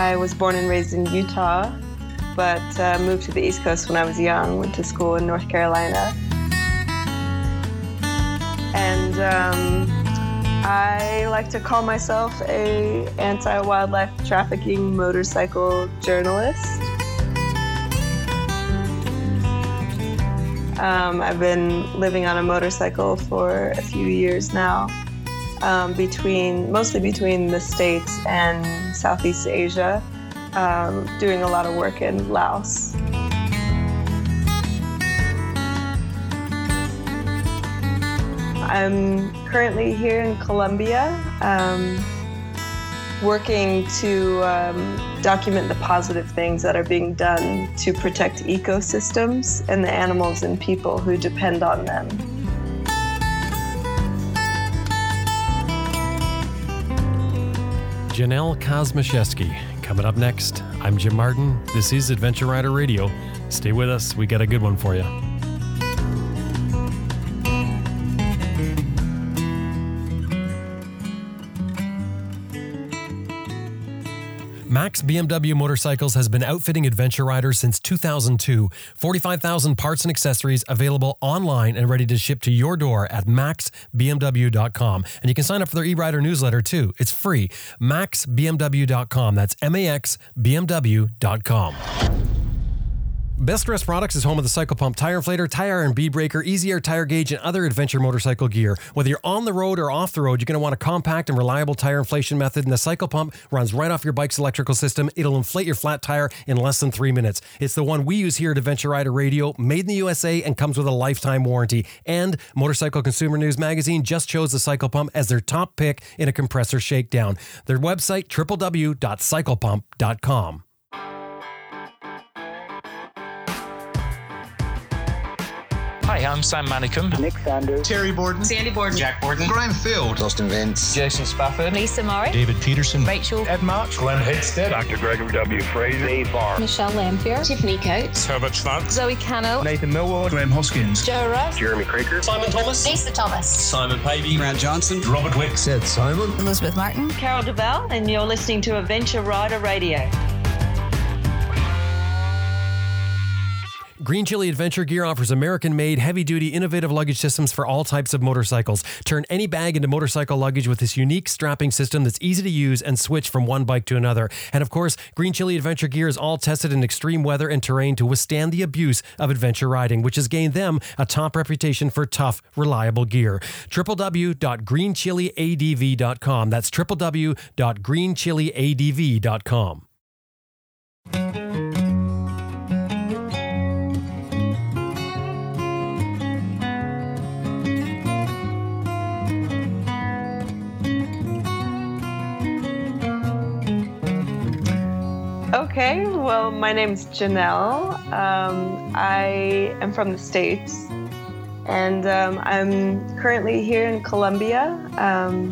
I was born and raised in Utah, but uh, moved to the East Coast when I was young. Went to school in North Carolina, and um, I like to call myself a anti-wildlife trafficking motorcycle journalist. Um, I've been living on a motorcycle for a few years now, um, between mostly between the states and Southeast Asia, um, doing a lot of work in Laos. I'm currently here in Colombia, um, working to um, document the positive things that are being done to protect ecosystems and the animals and people who depend on them. Janelle Kaczmarzewski. Coming up next, I'm Jim Martin. This is Adventure Rider Radio. Stay with us, we got a good one for you. Max BMW Motorcycles has been outfitting adventure riders since 2002. 45,000 parts and accessories available online and ready to ship to your door at maxbmw.com. And you can sign up for their e-rider newsletter too. It's free. maxbmw.com. That's M A X B M W.com. BestRest Products is home of the Cycle Pump tire inflator, tire and bead breaker, easy air tire gauge, and other adventure motorcycle gear. Whether you're on the road or off the road, you're going to want a compact and reliable tire inflation method, and the Cycle Pump runs right off your bike's electrical system. It'll inflate your flat tire in less than three minutes. It's the one we use here at Adventure Rider Radio, made in the USA, and comes with a lifetime warranty. And Motorcycle Consumer News Magazine just chose the Cycle Pump as their top pick in a compressor shakedown. Their website, www.cyclepump.com. Hi, I'm Sam Manicum. Nick Sanders. Terry Borden. Sandy Borden. Jack Borden. Graham Field. Austin Vince. Jason Spafford. Lisa Murray. David Peterson. Rachel. Ed March. Glenn Heggstad. Dr. Gregory W. Fraser. Dave Barr. Michelle Lamphere. Tiffany Coates. Herbert Schwartz. Zoe Cano. Nathan Millward. Graham Hoskins. Joe Russ. Jeremy Kroeker. Simon Thomas. Lisa Thomas. Simon Pavey. Grant Johnson. Robert Wicks. Ed Simon. Elizabeth Martin. Carol DeVell, and you're listening to Adventure Rider Radio. Green Chile Adventure Gear offers American made, heavy duty, innovative luggage systems for all types of motorcycles. Turn any bag into motorcycle luggage with this unique strapping system that's easy to use and switch from one bike to another. And of course, Green Chile Adventure Gear is all tested in extreme weather and terrain to withstand the abuse of adventure riding, which has gained them a top reputation for tough, reliable gear. www.greenchileadv.com. That's www.greenchileadv.com. Okay, well, my name's Janelle. Um, I am from the States, and um, I'm currently here in Colombia um,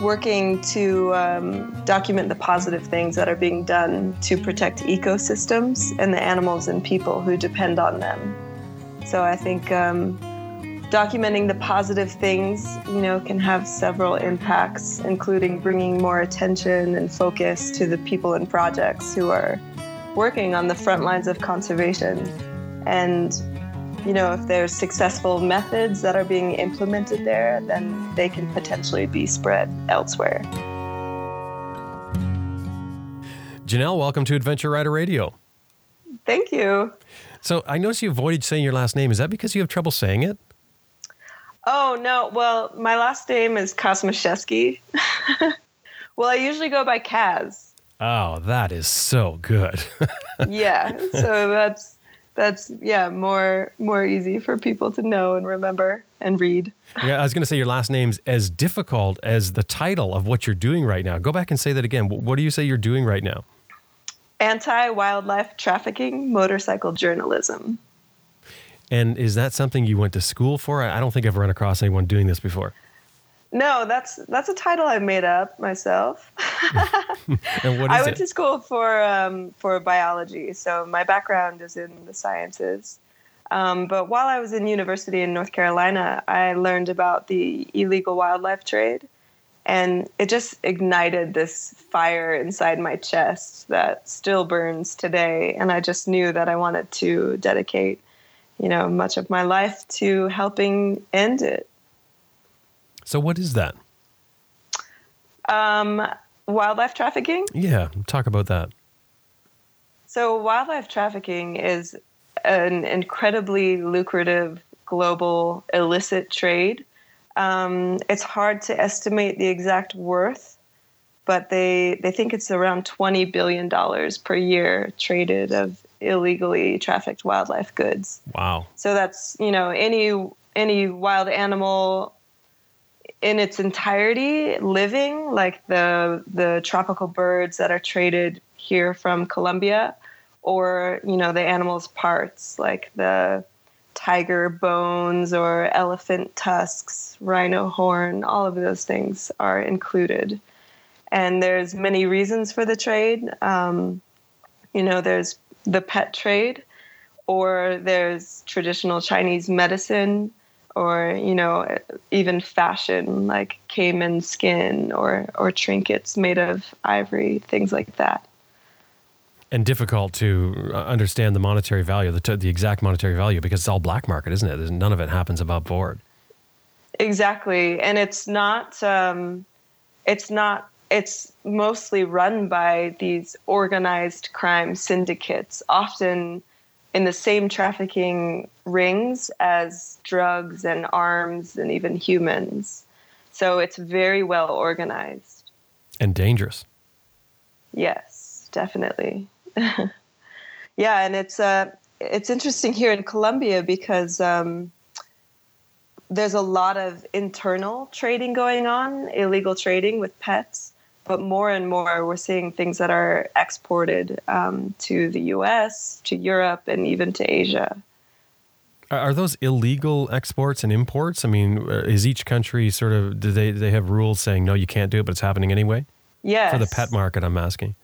working to um, document the positive things that are being done to protect ecosystems and the animals and people who depend on them. So I think um, documenting the positive things, you know, can have several impacts, including bringing more attention and focus to the people and projects who are working on the front lines of conservation. And, you know, if there's successful methods that are being implemented there, then they can potentially be spread elsewhere. Janelle, welcome to Adventure Rider Radio. Thank you. So I noticed you avoided saying your last name. Is that because you have trouble saying it? Oh no, well, my last name is Kaczmarzewski. well, I usually go by Kaz. Oh, that is so good. yeah, so that's that's yeah, more more easy for people to know and remember and read. yeah, I was going to say your last name's as difficult as the title of what you're doing right now. Go back and say that again. What do you say you're doing right now? Anti-wildlife trafficking motorcycle journalism. And is that something you went to school for? I don't think I've run across anyone doing this before. No, that's that's a title I made up myself. and what is I went it? to school for um, for biology, so my background is in the sciences. Um, but while I was in university in North Carolina, I learned about the illegal wildlife trade, and it just ignited this fire inside my chest that still burns today. And I just knew that I wanted to dedicate, you know, much of my life to helping end it. So, what is that? Um, wildlife trafficking? Yeah, talk about that. So, wildlife trafficking is an incredibly lucrative global illicit trade. Um, it's hard to estimate the exact worth, but they they think it's around twenty billion dollars per year traded of illegally trafficked wildlife goods. Wow! So that's you know any any wild animal in its entirety living, like the the tropical birds that are traded here from Colombia, or you know the animal's parts, like the tiger bones or elephant tusks, rhino horn, all of those things are included. And there's many reasons for the trade. Um, you know, there's the pet trade, or there's traditional Chinese medicine, or you know, even fashion like caiman skin or or trinkets made of ivory, things like that and difficult to uh, understand the monetary value, the, the exact monetary value, because it's all black market, isn't it? There's, none of it happens above board. Exactly, and it's not. Um, it's not. It's mostly run by these organized crime syndicates, often in the same trafficking rings as drugs and arms and even humans. So it's very well organized and dangerous. Yes, definitely. yeah, and it's uh, it's interesting here in Colombia because um, there's a lot of internal trading going on, illegal trading with pets. But more and more, we're seeing things that are exported um, to the U.S., to Europe, and even to Asia. Are those illegal exports and imports? I mean, uh, is each country sort of do they do they have rules saying no, you can't do it, but it's happening anyway? Yes. For the pet market, I'm asking.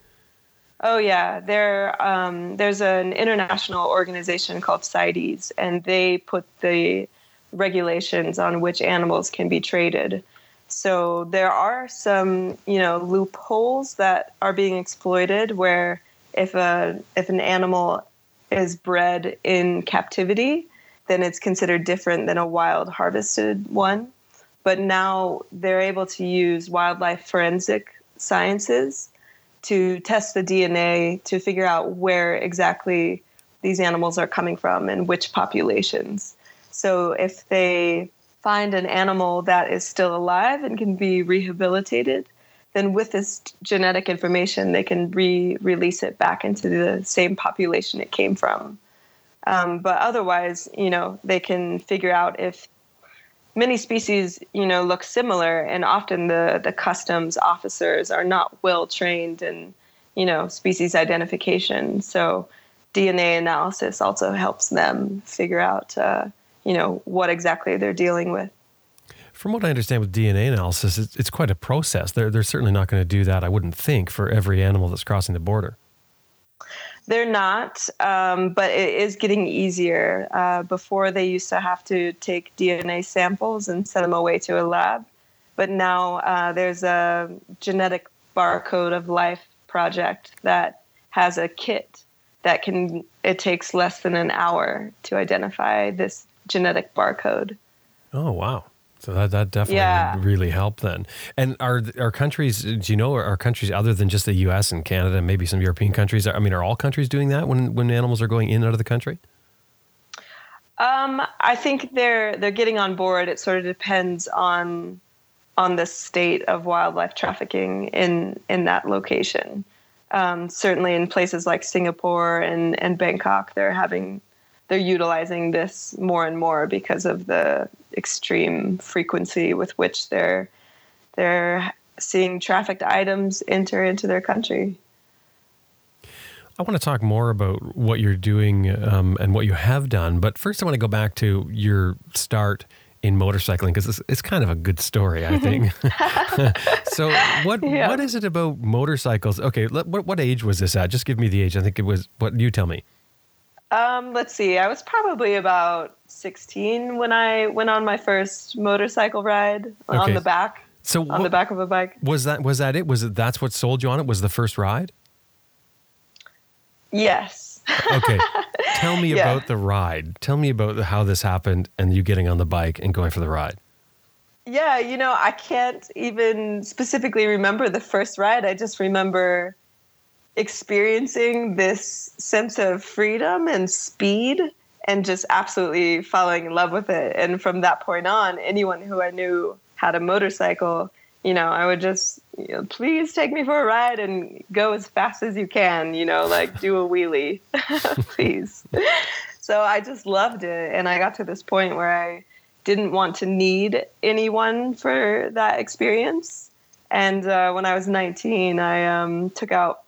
Oh yeah, there. Um, there's an international organization called CITES, and they put the regulations on which animals can be traded. So there are some, you know, loopholes that are being exploited where if a if an animal is bred in captivity, then it's considered different than a wild harvested one. But now they're able to use wildlife forensic sciences to test the DNA to figure out where exactly these animals are coming from and which populations. So if they find an animal that is still alive and can be rehabilitated, then with this genetic information, they can re release it back into the same population it came from. Um, but otherwise, you know, they can figure out if many species, you know, look similar, and often the the customs officers are not well trained in, you know, species identification. So DNA analysis also helps them figure out, uh, you know, what exactly they're dealing with. From what I understand with DNA analysis, it's, it's quite a process. They're, they're certainly not going to do that, I wouldn't think, for every animal that's crossing the border. They're not, um, but it is getting easier. Uh, before, they used to have to take DNA samples and send them away to a lab. But now uh, there's a genetic barcode of life project that has a kit that can, it takes less than an hour to identify this genetic barcode. Oh, wow. So that, that definitely yeah. would really help then. And are are countries? Do you know are countries other than just the U.S. and Canada, and maybe some European countries? I mean, are all countries doing that when when animals are going in and out of the country? Um, I think they're they're getting on board. It sort of depends on on the state of wildlife trafficking in in that location. Um, certainly, in places like Singapore and and Bangkok, they're having they're utilizing this more and more because of the extreme frequency with which they're they're seeing trafficked items enter into their country. I want to talk more about what you're doing um, and what you have done, but first I want to go back to your start in motorcycling because it's, it's, kind of a good story, I think. so, what yeah. what is it about motorcycles? Okay, let, what what age was this at? Just give me the age. I think it was what you tell me. Um, let's see. I was probably about 16 when I went on my first motorcycle ride okay. on the back. So on the back of a bike. was that was that it? Was it that's what sold you on it? Was the first ride? Yes. Okay. Tell me Yeah. about the ride. Tell me about how this happened and you getting on the bike and going for the ride. Yeah, you know, I can't even specifically remember the first ride. I just remember experiencing this sense of freedom and speed and just absolutely falling in love with it. And from that point on, anyone who I knew had a motorcycle, you know, I would just, you know, please take me for a ride and go as fast as you can, you know, like do a wheelie, please. So I just loved it. And I got to this point where I didn't want to need anyone for that experience. And uh, when I was 19, I um, took out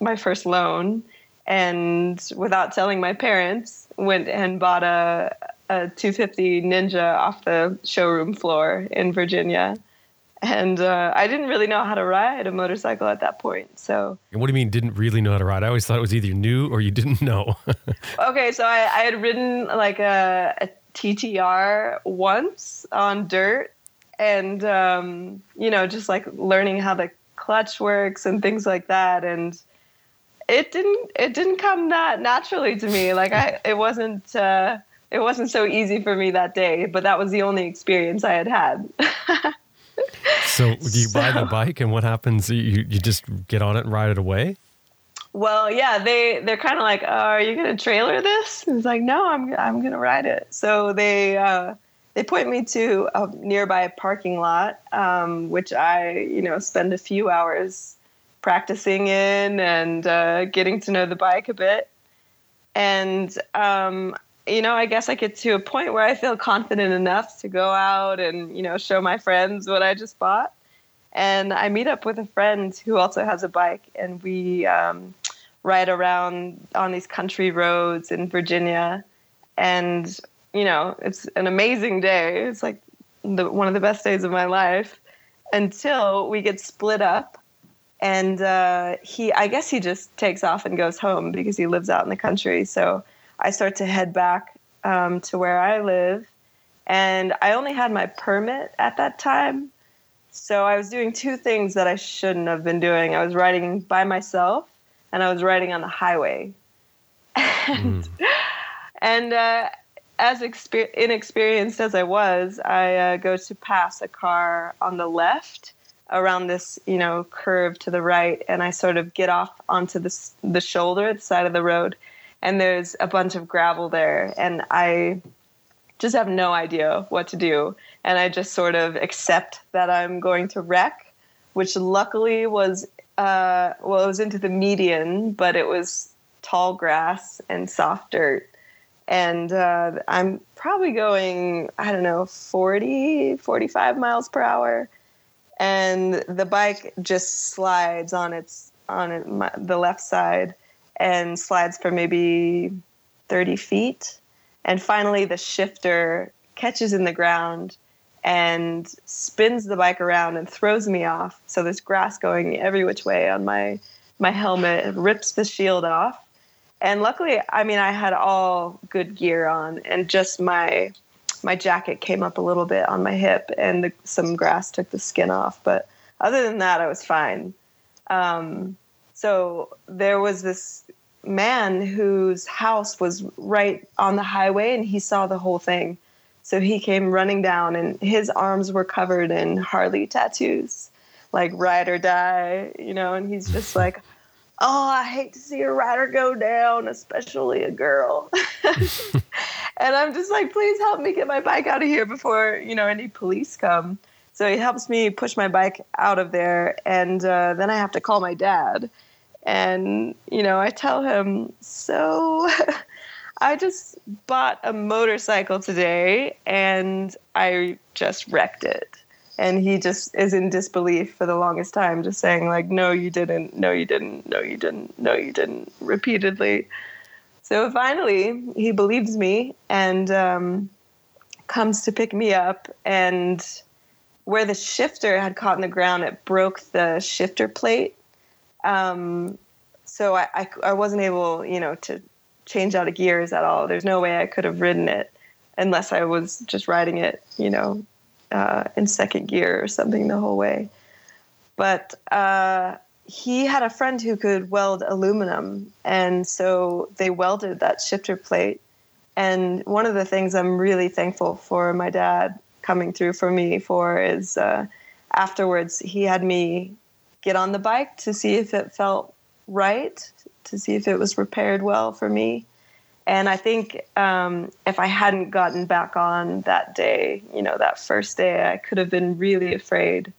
my first loan and without telling my parents, went and bought a, a 250 Ninja off the showroom floor in Virginia. And uh, I didn't really know how to ride a motorcycle at that point. So And what do you mean didn't really know how to ride? I always thought it was either you knew or you didn't know. Okay, so I, I had ridden like a, a TTR once on dirt, and um, you know, just like learning how the clutch works and things like that, and it didn't it didn't come that naturally to me. Like I, it wasn't uh, it wasn't so easy for me that day, but that was the only experience I had had. so do you buy the bike and what happens? You you just get on it and ride it away? Well, yeah, they they're kind of like, oh, "Are you gonna trailer this?" And it's like, "No, I'm I'm gonna ride it." So they uh, they point me to a nearby parking lot, um, which I you know spend a few hours practicing in and uh, getting to know the bike a bit. And um, you know, I guess I get to a point where I feel confident enough to go out and you know show my friends what I just bought and I meet up with a friend who also has a bike, and we um, ride around on these country roads in Virginia. And you know, it's an amazing day. It's like the, one of the best days of my life until we get split up. And uh, he, I guess he just takes off and goes home because he lives out in the country. So I start to head back um, to where I live. And I only had my permit at that time. So I was doing two things that I shouldn't have been doing. I was riding by myself and I was riding on the highway. and and uh, as exper- inexperienced as I was, I uh, go to pass a car on the left around this, you know, curve to the right, and I sort of get off onto the the shoulder, the side of the road, and there's a bunch of gravel there, and I just have no idea what to do. And I just sort of accept that I'm going to wreck, which luckily was, uh, well, it was into the median, but it was tall grass and soft dirt. And uh, I'm probably going, I don't know, 40, 45 miles per hour. And the bike just slides on its, on it, my, the left side and slides for maybe 30 feet. And finally the shifter catches in the ground and spins the bike around and throws me off. So there's grass going every which way on my my helmet. Rips the shield off. And luckily i mean i had all good gear on and just my my jacket came up a little bit on my hip and the, some grass took the skin off but other than that i was fine um, so there was this man whose house was right on the highway and he saw the whole thing. So he came running down and his arms were covered in Harley tattoos, like ride or die, you know, and he's just like, Oh, I hate to see a rider go down, especially a girl. and I'm just like, please help me get my bike out of here before, you know, any police come. So he helps me push my bike out of there, and uh, then I have to call my dad. And you know i tell him so i just bought a motorcycle today and i just wrecked it. And he just is in disbelief for the longest time just saying like no you didn't. No you didn't. No you didn't. No you didn't repeatedly so finally he believes me and um, comes to pick me up and where the shifter had caught in the ground it broke the shifter plate um, so I, I, I wasn't able, you know, to change out of gears at all. There's no way I could have ridden it unless I was just riding it, you know, uh, in second gear or something the whole way. But uh, he had a friend who could weld aluminum, and so they welded that shifter plate. And one of the things I'm really thankful for my dad coming through for me for is uh, afterwards he had me get on the bike to see if it felt right, to see if it was repaired well for me. And I think um, if I hadn't gotten back on that day, you know, that first day, I could have been really afraid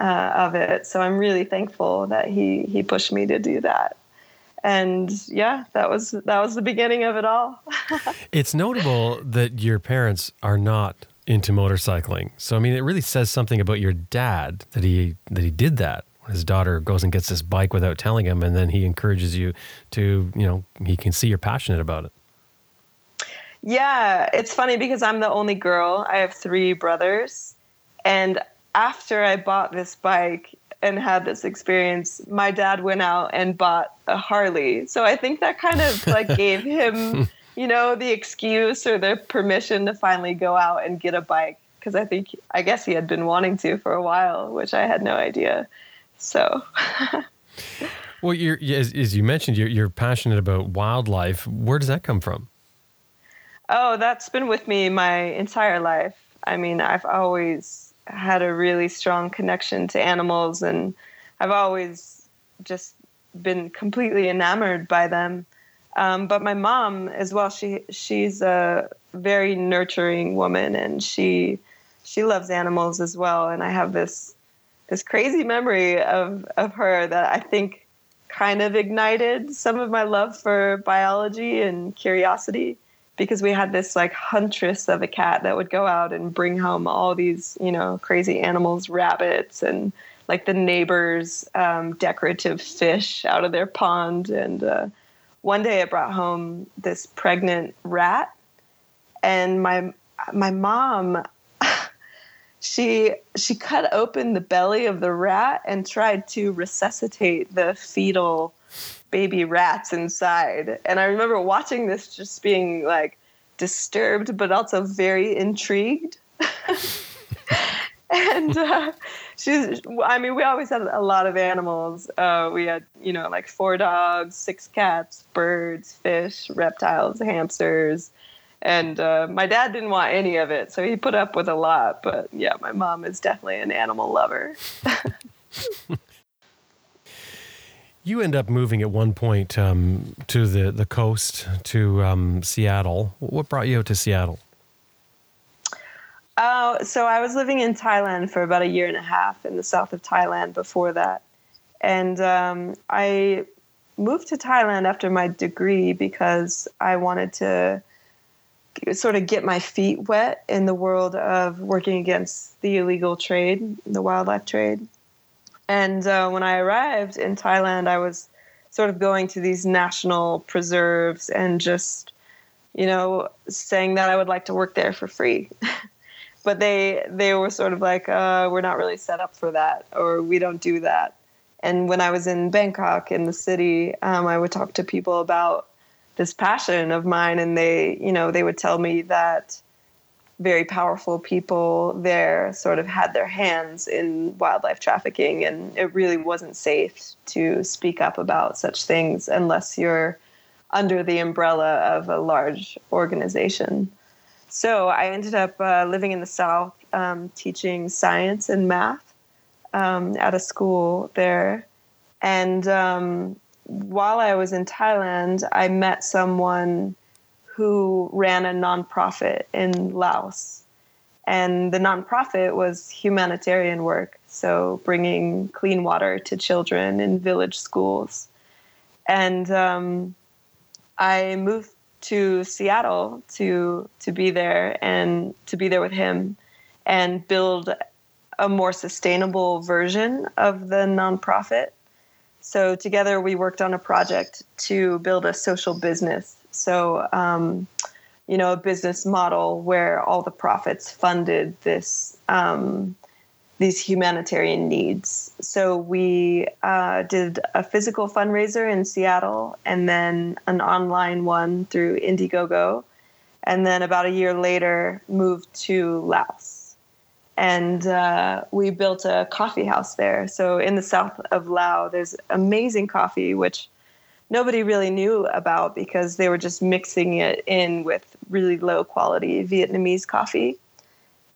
uh, of it. So I'm really thankful that he he pushed me to do that. And yeah, that was that was the beginning of it all. it's notable that your parents are not into motorcycling. So I mean, it really says something about your dad that he that he did that. His daughter goes and gets this bike without telling him, and then he encourages you to, you know, he can see you're passionate about it. Yeah, it's funny because I'm the only girl. I have three brothers, and after I bought this bike and had this experience, my dad went out and bought a Harley. So I think that kind of like gave him, you know, the excuse or the permission to finally go out and get a bike. Because I think, I guess he had been wanting to for a while, which I had no idea. So. well, you're, as, as you mentioned, you're, you're passionate about wildlife. Where does that come from? Oh, that's been with me my entire life. I mean, I've always had a really strong connection to animals, and I've always just been completely enamored by them. Um, but my mom as well, she she's a very nurturing woman, and she she loves animals as well. And I have this this crazy memory of of her that I think kind of ignited some of my love for biology and curiosity because we had this like huntress of a cat that would go out and bring home all these you know crazy animals rabbits and like the neighbors um, decorative fish out of their pond. And uh, one day it brought home this pregnant rat and my my mom she she cut open the belly of the rat and tried to resuscitate the fetal baby rats inside. And I remember watching this just being like disturbed, but also very intrigued. and uh, she's, I mean, we always had a lot of animals. Uh, we had, you know, like four dogs, six cats, birds, fish, reptiles, hamsters. And uh, my dad didn't want any of it, so he put up with a lot. But yeah, my mom is definitely an animal lover. You end up moving at one point um, to the, the coast, to um, Seattle. What brought you to Seattle? Uh, so I was living in Thailand for about a year and a half in the south of Thailand before that. And um, I moved to Thailand after my degree because I wanted to sort of get my feet wet in the world of working against the illegal trade, the wildlife trade. And uh, when I arrived in Thailand, I was sort of going to these national preserves and just, you know, saying that I would like to work there for free. but they they were sort of like, uh, we're not really set up for that, or we don't do that. And when I was in Bangkok in the city, um, I would talk to people about this passion of mine, and they, you know, they would tell me that very powerful people there sort of had their hands in wildlife trafficking, and it really wasn't safe to speak up about such things unless you're under the umbrella of a large organization. So I ended up uh, living in the South, um, teaching science and math um, at a school there. And um, while I was in Thailand, I met someone who ran a nonprofit in Laos. And the nonprofit was humanitarian work, so bringing clean water to children in village schools. And um, I moved to Seattle to to be there and to be there with him and build a more sustainable version of the nonprofit. So together we worked on a project to build a social business so, um, you know, a business model where all the profits funded this um, these humanitarian needs. So we uh, did a physical fundraiser in Seattle, and then an online one through Indiegogo, and then about a year later moved to Laos. and uh, we built a coffee house there. So in the south of Laos, there's amazing coffee, which nobody really knew about because they were just mixing it in with really low quality Vietnamese coffee.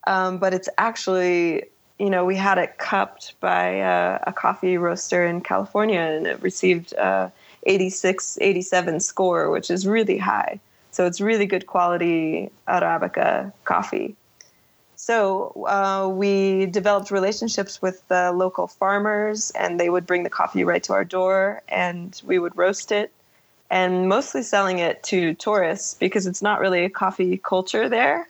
Um, but it's actually, you know, we had it cupped by a, a coffee roaster in California and it received a 86, 87 score, which is really high. So it's really good quality Arabica coffee. So uh, we developed relationships with the local farmers, and they would bring the coffee right to our door, and we would roast it, and mostly selling it to tourists because it's not really a coffee culture there,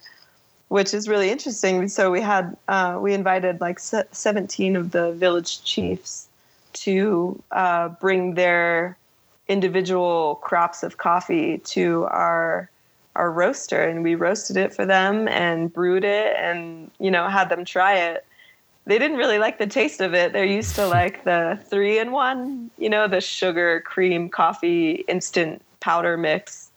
which is really interesting. So we had uh, we invited like 17 of the village chiefs to uh, bring their individual crops of coffee to our our roaster and we roasted it for them and brewed it and you know had them try it. They didn't really like the taste of it. They're used to like the three in one you know the sugar cream coffee instant powder mix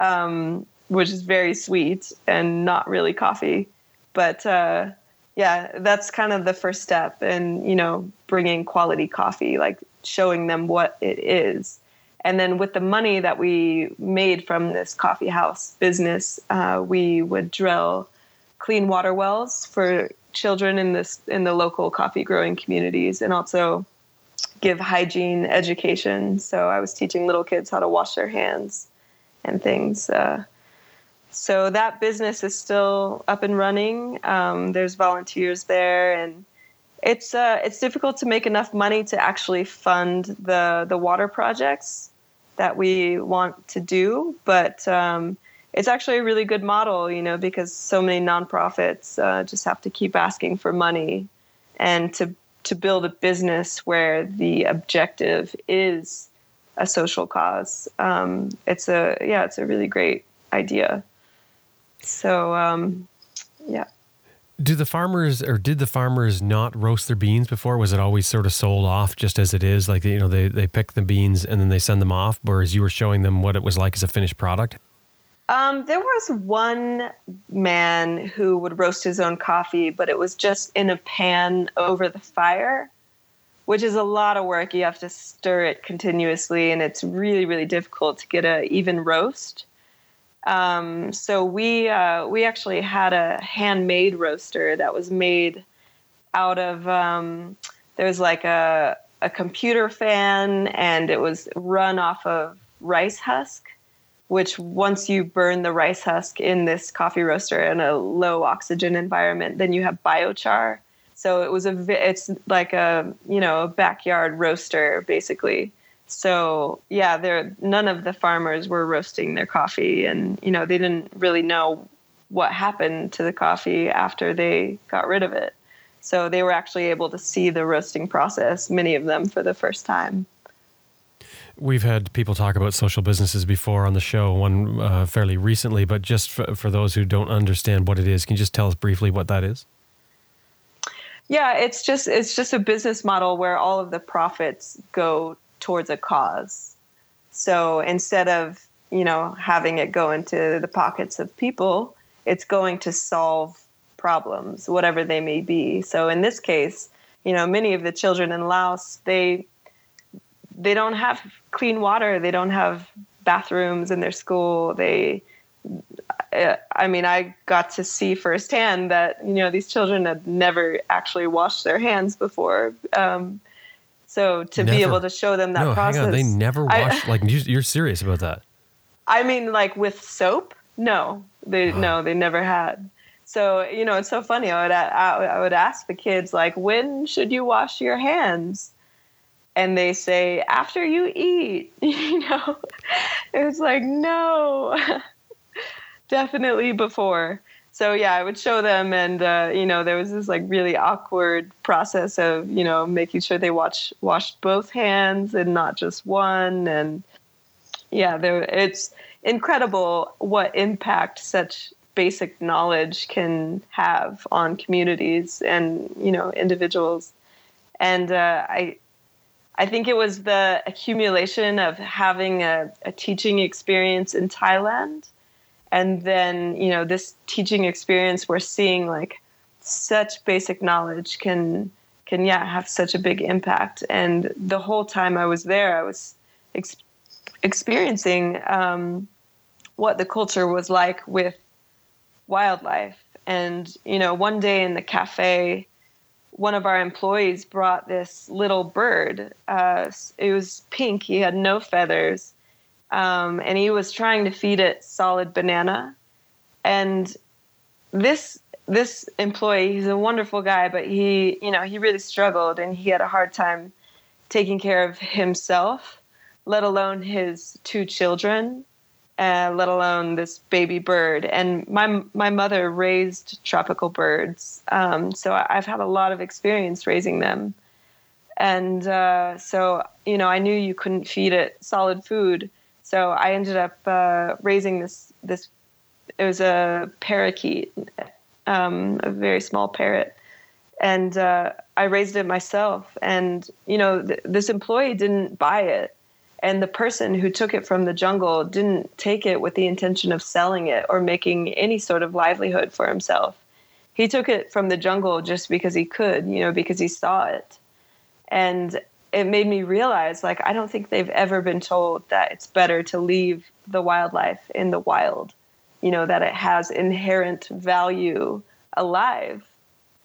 um, which is very sweet and not really coffee. But uh, yeah that's kind of the first step in you know bringing quality coffee like showing them what it is and then with the money that we made from this coffee house business, uh, we would drill clean water wells for children in this in the local coffee growing communities, and also give hygiene education. So I was teaching little kids how to wash their hands and things. Uh, so that business is still up and running. Um, there's volunteers there, and it's uh, it's difficult to make enough money to actually fund the the water projects that we want to do, but um, it's actually a really good model, you know, because so many nonprofits uh, just have to keep asking for money, and to to build a business where the objective is a social cause. Um, it's a yeah, it's a really great idea. So um, yeah. Do the farmers or did the farmers not roast their beans before? Was it always sort of sold off just as it is? Like, you know, they, they pick the beans and then they send them off, whereas you were showing them what it was like as a finished product? Um, there was one man who would roast his own coffee, but it was just in a pan over the fire, which is a lot of work. You have to stir it continuously, and it's really, really difficult to get a even roast. Um, so we uh, we actually had a handmade roaster that was made out of um, there was like a a computer fan and it was run off of rice husk which once you burn the rice husk in this coffee roaster in a low oxygen environment then you have biochar. So it was a it's like a you know a backyard roaster basically so yeah there none of the farmers were roasting their coffee and you know they didn't really know what happened to the coffee after they got rid of it so they were actually able to see the roasting process many of them for the first time We've had people talk about social businesses before on the show, one uh, fairly recently, but just for, for those who don't understand what it is, can you just tell us briefly what that is? Yeah, it's just it's just a business model where all of the profits go towards a cause. So instead of, you know, having it go into the pockets of people, it's going to solve problems, whatever they may be. So in this case, you know, many of the children in Laos, they they don't have clean water, they don't have bathrooms in their school. They I mean, I got to see firsthand that you know these children had never actually washed their hands before. Um, so to never. be able to show them that no, process, hang on. they never wash. Like you're serious about that? I mean, like with soap? No, they no, they never had. So you know, it's so funny. I would I would ask the kids like, when should you wash your hands? And they say after you eat. You know, it's like no, definitely before so yeah, I would show them, and uh, you know, there was this like really awkward process of you know making sure they watch washed both hands and not just one, and yeah, there it's incredible what impact such basic knowledge can have on communities and you know individuals, and uh, I. I think it was the accumulation of having a, a teaching experience in Thailand and then you know this teaching experience we're seeing like such basic knowledge can can yeah have such a big impact. And the whole time I was there, I was ex- experiencing um, what the culture was like with wildlife. And you know, one day in the cafe, one of our employees brought this little bird. Uh, it was pink. He had no feathers, um, and he was trying to feed it solid banana. And this this employee, he's a wonderful guy, but he, you know, he really struggled and he had a hard time taking care of himself, let alone his two children, uh, let alone this baby bird. And my my mother raised tropical birds, um, so I've had a lot of experience raising them. And uh, so, you know, I knew you couldn't feed it solid food, so I ended up uh, raising this this. It was a parakeet um, a very small parrot, and uh, I raised it myself. And you know, th- this employee didn't buy it, and the person who took it from the jungle didn't take it with the intention of selling it or making any sort of livelihood for himself. He took it from the jungle just because he could, you know, because he saw it, and it made me realize like I don't think they've ever been told that it's better to leave the wildlife in the wild you know that it has inherent value alive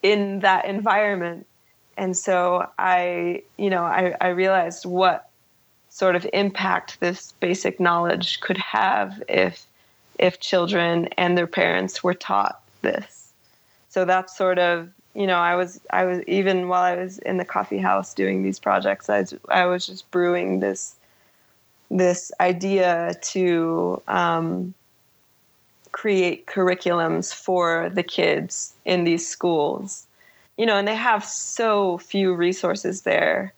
in that environment. And so i you know i, I realized what sort of impact this basic knowledge could have if if children and their parents were taught this. So that's sort of you know i was i was even while i was in the coffee house doing these projects i was, I was just brewing this this idea to um, create curriculums for the kids in these schools. You know and they have so few resources there.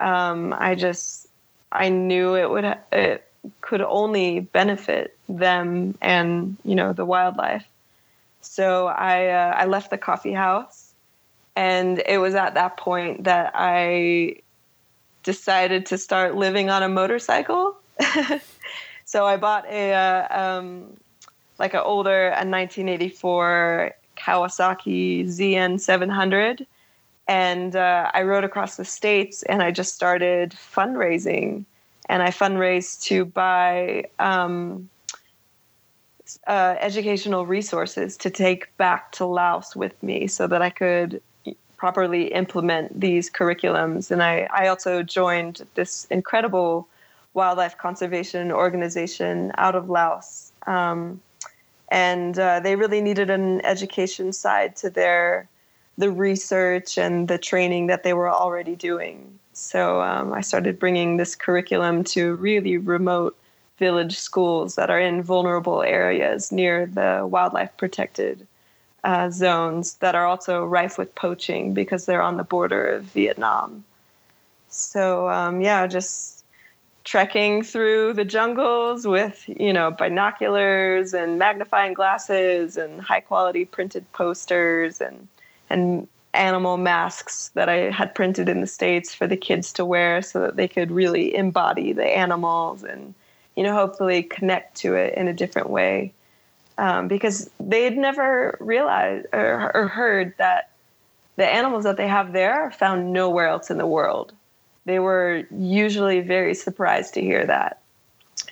Um, i just i knew it would it could only benefit them and you know the wildlife. So i uh, i left the coffee house and it was at that point that i decided to start living on a motorcycle. So i bought a uh, um, like an older a 1984 Kawasaki ZN 700 and uh, I rode across the states and I just started fundraising. And I fundraised to buy um, uh, educational resources to take back to Laos with me so that I could properly implement these curriculums and I, I also joined this incredible wildlife conservation organization out of Laos um, and uh, they really needed an education side to their the research and the training that they were already doing. So um, I started bringing this curriculum to really remote village schools that are in vulnerable areas near the wildlife protected uh, zones that are also rife with poaching because they're on the border of Vietnam. So um, yeah, just trekking through the jungles with you know binoculars and magnifying glasses and high quality printed posters and and animal masks that I had printed in the states for the kids to wear so that they could really embody the animals and you know hopefully connect to it in a different way um, because they had never realized or, or heard that the animals that they have there are found nowhere else in the world they were usually very surprised to hear that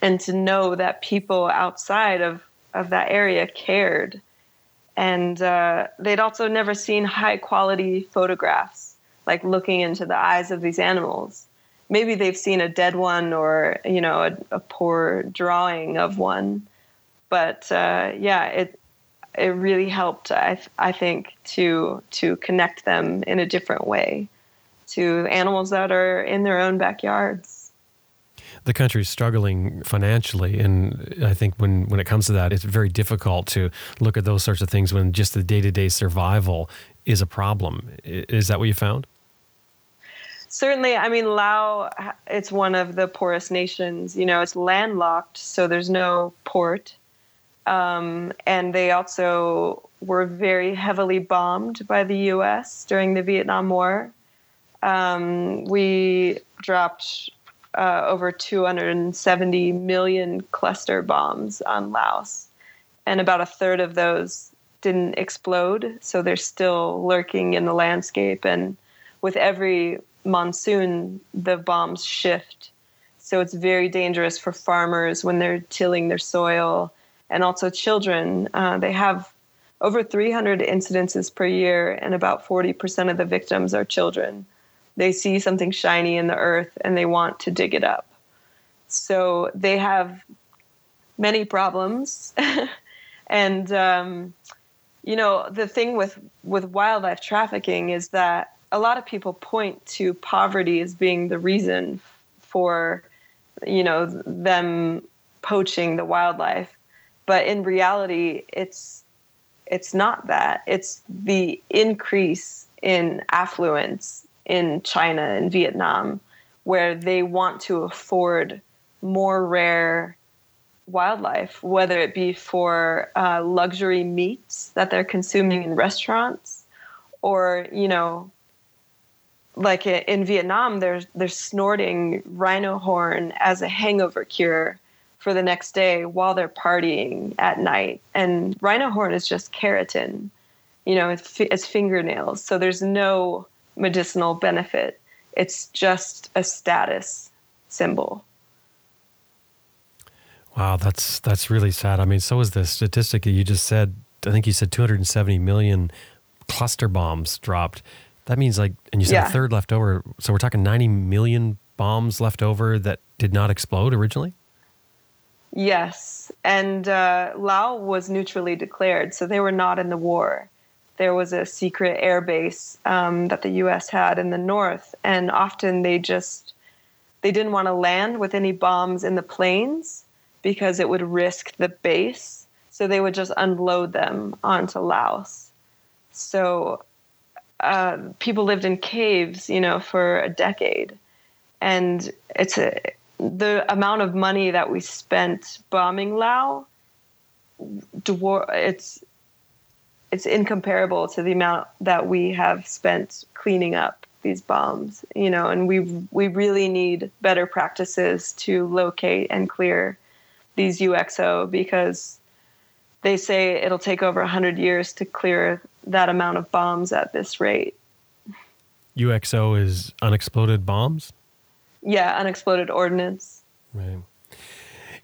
and to know that people outside of, of that area cared. And uh, they'd also never seen high quality photographs, like looking into the eyes of these animals. Maybe they've seen a dead one or, you know, a, a poor drawing of one. But uh, yeah, it, it really helped, I, I think, to, to connect them in a different way to animals that are in their own backyards. The country's struggling financially, and I think when, when it comes to that, it's very difficult to look at those sorts of things when just the day to day survival is a problem. Is that what you found? Certainly. I mean, Laos, it's one of the poorest nations. You know, it's landlocked, so there's no port. Um, and they also were very heavily bombed by the U.S. during the Vietnam War um, we dropped uh, over 270 million cluster bombs on Laos, and about a third of those didn't explode, so they're still lurking in the landscape. And with every monsoon, the bombs shift. So it's very dangerous for farmers when they're tilling their soil and also children. Uh, they have over 300 incidences per year, and about 40% of the victims are children. They see something shiny in the earth and they want to dig it up. So they have many problems. and, um, you know, the thing with, with wildlife trafficking is that a lot of people point to poverty as being the reason for, you know, them poaching the wildlife. But in reality, it's it's not that. It's the increase in affluence in China and Vietnam, where they want to afford more rare wildlife, whether it be for uh, luxury meats that they're consuming in restaurants, or you know, like in Vietnam, they're they're snorting rhino horn as a hangover cure for the next day while they're partying at night. And rhino horn is just keratin, you know, it's, it's fingernails. So there's no medicinal benefit. It's just a status symbol. Wow, that's that's really sad. I mean, so is the statistic that you just said. I think you said 270 million cluster bombs dropped. That means like, and you said yeah. a third left over. So we're talking 90 million bombs left over that did not explode originally. Yes, and uh, Laos was neutrally declared, so they were not in the war. There was a secret air base um, that the U.S. had in the north, and often they just they didn't want to land with any bombs in the planes because it would risk the base. So they would just unload them onto Laos. So uh, people lived in caves, you know, for a decade, and it's a the amount of money that we spent bombing Lao, it's it's incomparable to the amount that we have spent cleaning up these bombs. You know, and we we really need better practices to locate and clear these UXO because they say it'll take over 100 years to clear that amount of bombs at this rate. UXO is unexploded bombs? Yeah, unexploded ordnance. Right.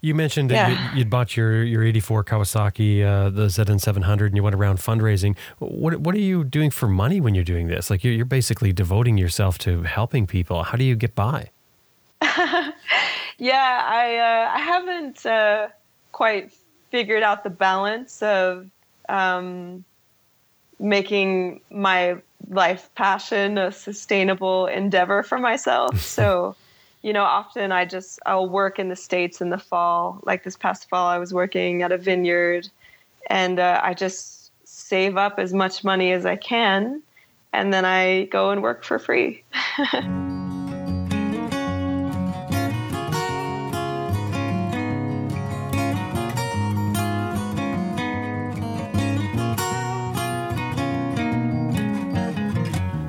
You mentioned that yeah. you, would bought your, your 84 Kawasaki, uh, the ZN700, and you went around fundraising. What, what are you doing for money when you're doing this? Like, you're, you're basically devoting yourself to helping people. How do you get by? yeah, I, uh, I haven't uh, quite figured out the balance of um, making my life passion a sustainable endeavor for myself. So, you know, often I just I'll work in the states in the fall. Like this past fall, I was working at a vineyard, and uh, I just save up as much money as I can, and then I go and work for free.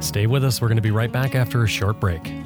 Stay with us. We're going to be right back after a short break.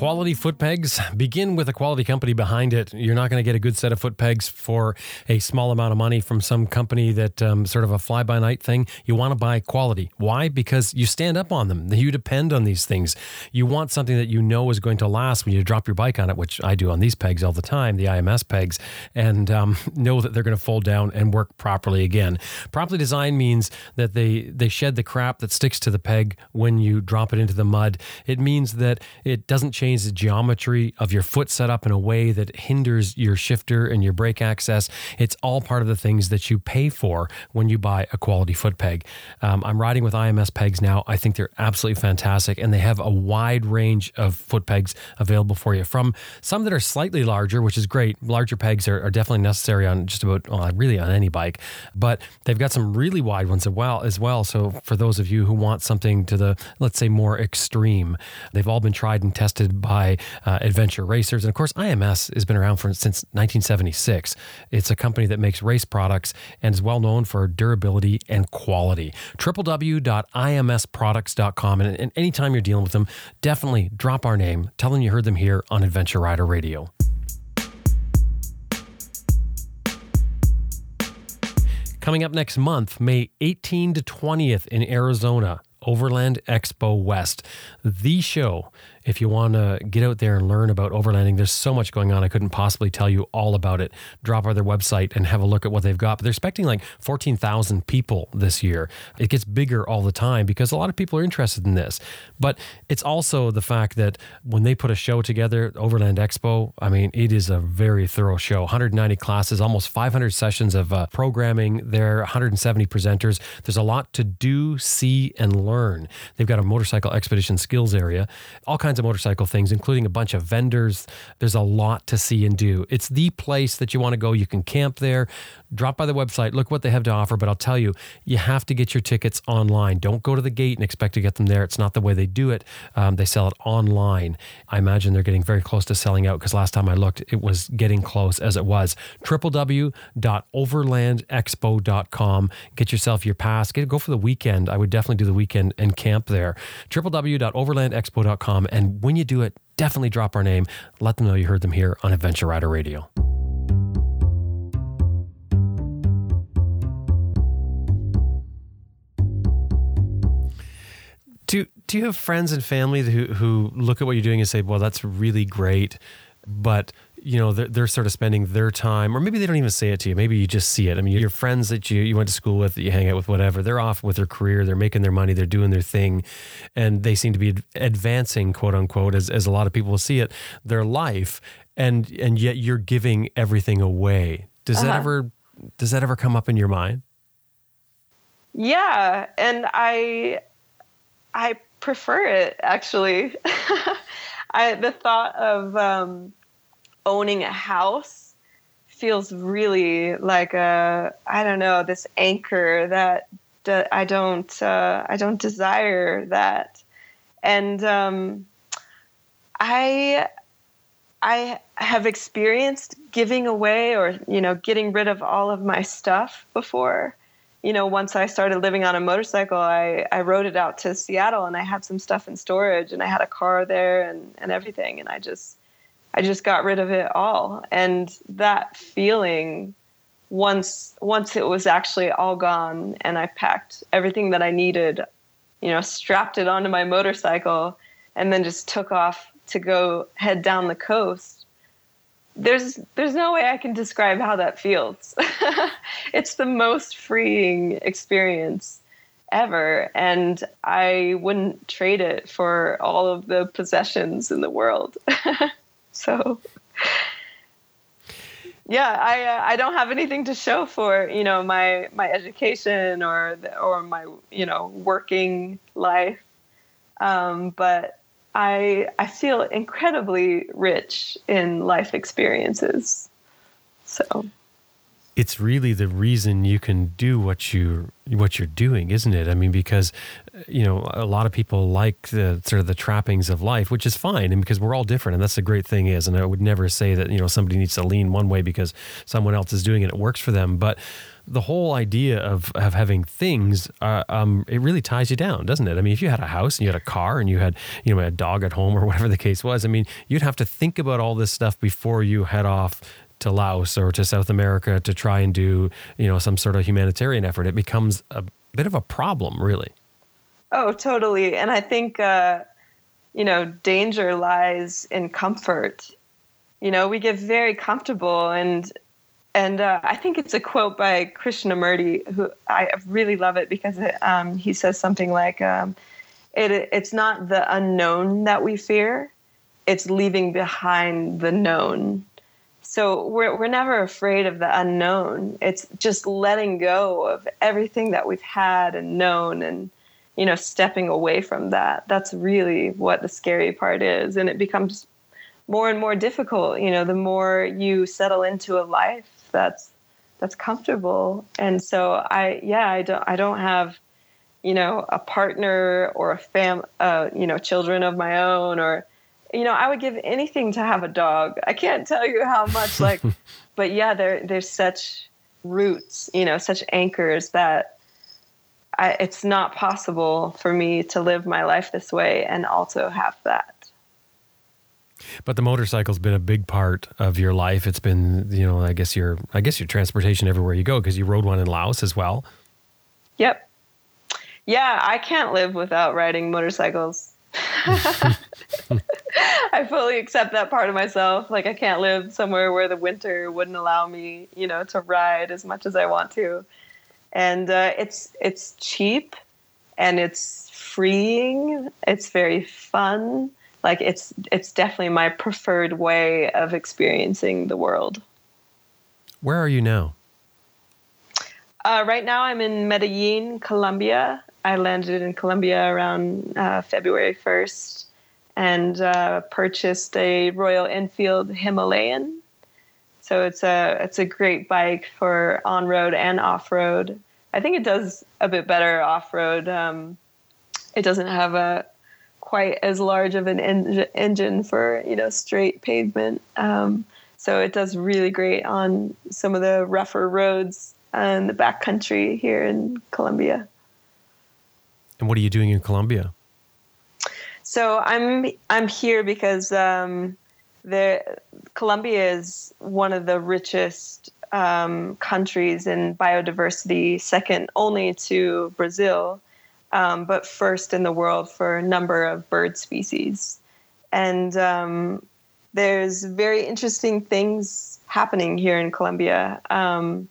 Quality foot pegs begin with a quality company behind it. You're not going to get a good set of foot pegs for a small amount of money from some company that um, sort of a fly by night thing. You want to buy quality. Why? Because you stand up on them. You depend on these things. You want something that you know is going to last when you drop your bike on it, which I do on these pegs all the time, the IMS pegs, and um, know that they're going to fold down and work properly again. Properly designed means that they they shed the crap that sticks to the peg when you drop it into the mud. It means that it doesn't change the geometry of your foot setup in a way that hinders your shifter and your brake access. It's all part of the things that you pay for when you buy a quality foot peg. Um, I'm riding with IMS pegs now. I think they're absolutely fantastic, and they have a wide range of foot pegs available for you. From some that are slightly larger, which is great. Larger pegs are, are definitely necessary on just about well, really on any bike, but they've got some really wide ones as well. As well, so for those of you who want something to the let's say more extreme, they've all been tried and tested by uh, adventure racers. And of course, IMS has been around for, since 1976. It's a company that makes race products and is well known for durability and quality. www.imsproducts.com. And, and anytime you're dealing with them, definitely drop our name. Tell them you heard them here on Adventure Rider Radio. Coming up next month, May 18 to 20th in Arizona, Overland Expo West. The show if you want to get out there and learn about overlanding, there's so much going on. I couldn't possibly tell you all about it. Drop by their website and have a look at what they've got. But they're expecting like 14,000 people this year. It gets bigger all the time because a lot of people are interested in this. But it's also the fact that when they put a show together, Overland Expo, I mean, it is a very thorough show. 190 classes, almost 500 sessions of uh, programming there, 170 presenters. There's a lot to do, see, and learn. They've got a motorcycle expedition skills area, all kinds of motorcycle things, including a bunch of vendors. There's a lot to see and do. It's the place that you want to go. You can camp there, drop by the website, look what they have to offer. But I'll tell you, you have to get your tickets online. Don't go to the gate and expect to get them there. It's not the way they do it. Um, they sell it online. I imagine they're getting very close to selling out because last time I looked, it was getting close as it was. www.overlandexpo.com. Get yourself your pass. Get, go for the weekend. I would definitely do the weekend and camp there. www.overlandexpo.com. And when you do it, definitely drop our name. Let them know you heard them here on Adventure Rider Radio. Do, do you have friends and family who, who look at what you're doing and say, well, that's really great, but you know they're, they're, sort of spending their time or maybe they don't even say it to you. Maybe you just see it. I mean your friends that you, you went to school with that you hang out with whatever they're off with their career. They're making their money. They're doing their thing. And they seem to be advancing quote unquote as, as a lot of people will see it their life. And and yet you're giving everything away. Does uh-huh. that ever does that ever come up in your mind? Yeah. And i i prefer it actually. I the thought of um owning a house feels really like a I don't know this anchor that, I don't uh, I don't desire that, and um, I I have experienced giving away or you know getting rid of all of my stuff before. You know, once I started living on a motorcycle, I, I rode it out to Seattle and I had some stuff in storage and I had a car there and, and everything. And I just I just got rid of it all. And that feeling once once it was actually all gone and I packed everything that I needed, you know, strapped it onto my motorcycle and then just took off to go head down the coast. There's there's no way I can describe how that feels. it's the most freeing experience ever and I wouldn't trade it for all of the possessions in the world. So yeah, I uh, I don't have anything to show for you know my my education or the, or my you know working life, um, but I I feel incredibly rich in life experiences. So it's really the reason you can do what you what you're doing, isn't it? I mean, because you know a lot of people like the sort of the trappings of life, which is fine, and because we're all different, and that's the great thing is. And I would never say that you know somebody needs to lean one way because someone else is doing it; it works for them. But the whole idea of, of having things, uh, um, it really ties you down, doesn't it? I mean, if you had a house and you had a car and you had, you know, a dog at home or whatever the case was, I mean, you'd have to think about all this stuff before you head off to Laos or to South America to try and do, you know, some sort of humanitarian effort, it becomes a bit of a problem, really. Oh, totally. And I think, uh, you know, danger lies in comfort. You know, we get very comfortable and and uh, I think it's a quote by Krishnamurti, who I really love it because it, um, he says something like, um, it, "It's not the unknown that we fear; it's leaving behind the known." So we're we're never afraid of the unknown. It's just letting go of everything that we've had and known and you know stepping away from that. That's really what the scary part is and it becomes more and more difficult, you know, the more you settle into a life that's that's comfortable. And so I yeah, I don't I don't have you know a partner or a fam uh, you know children of my own or you know, I would give anything to have a dog. I can't tell you how much like but yeah, there there's such roots, you know, such anchors that I, it's not possible for me to live my life this way and also have that. But the motorcycle's been a big part of your life. It's been, you know, I guess your, I guess your transportation everywhere you go because you rode one in Laos as well. Yep. Yeah, I can't live without riding motorcycles. I fully accept that part of myself. Like I can't live somewhere where the winter wouldn't allow me, you know, to ride as much as I want to. And uh, it's it's cheap, and it's freeing. It's very fun. Like it's it's definitely my preferred way of experiencing the world. Where are you now? Uh, right now, I'm in Medellin, Colombia. I landed in Colombia around uh, February 1st and uh, purchased a Royal Enfield Himalayan. So it's a it's a great bike for on road and off road. I think it does a bit better off road. Um, it doesn't have a quite as large of an en- engine for you know straight pavement. Um, so it does really great on some of the rougher roads in the backcountry here in Colombia. And what are you doing in Colombia? So I'm I'm here because um, the Colombia is one of the richest um, countries in biodiversity, second only to Brazil, um, but first in the world for a number of bird species. And um, there's very interesting things happening here in Colombia. Um,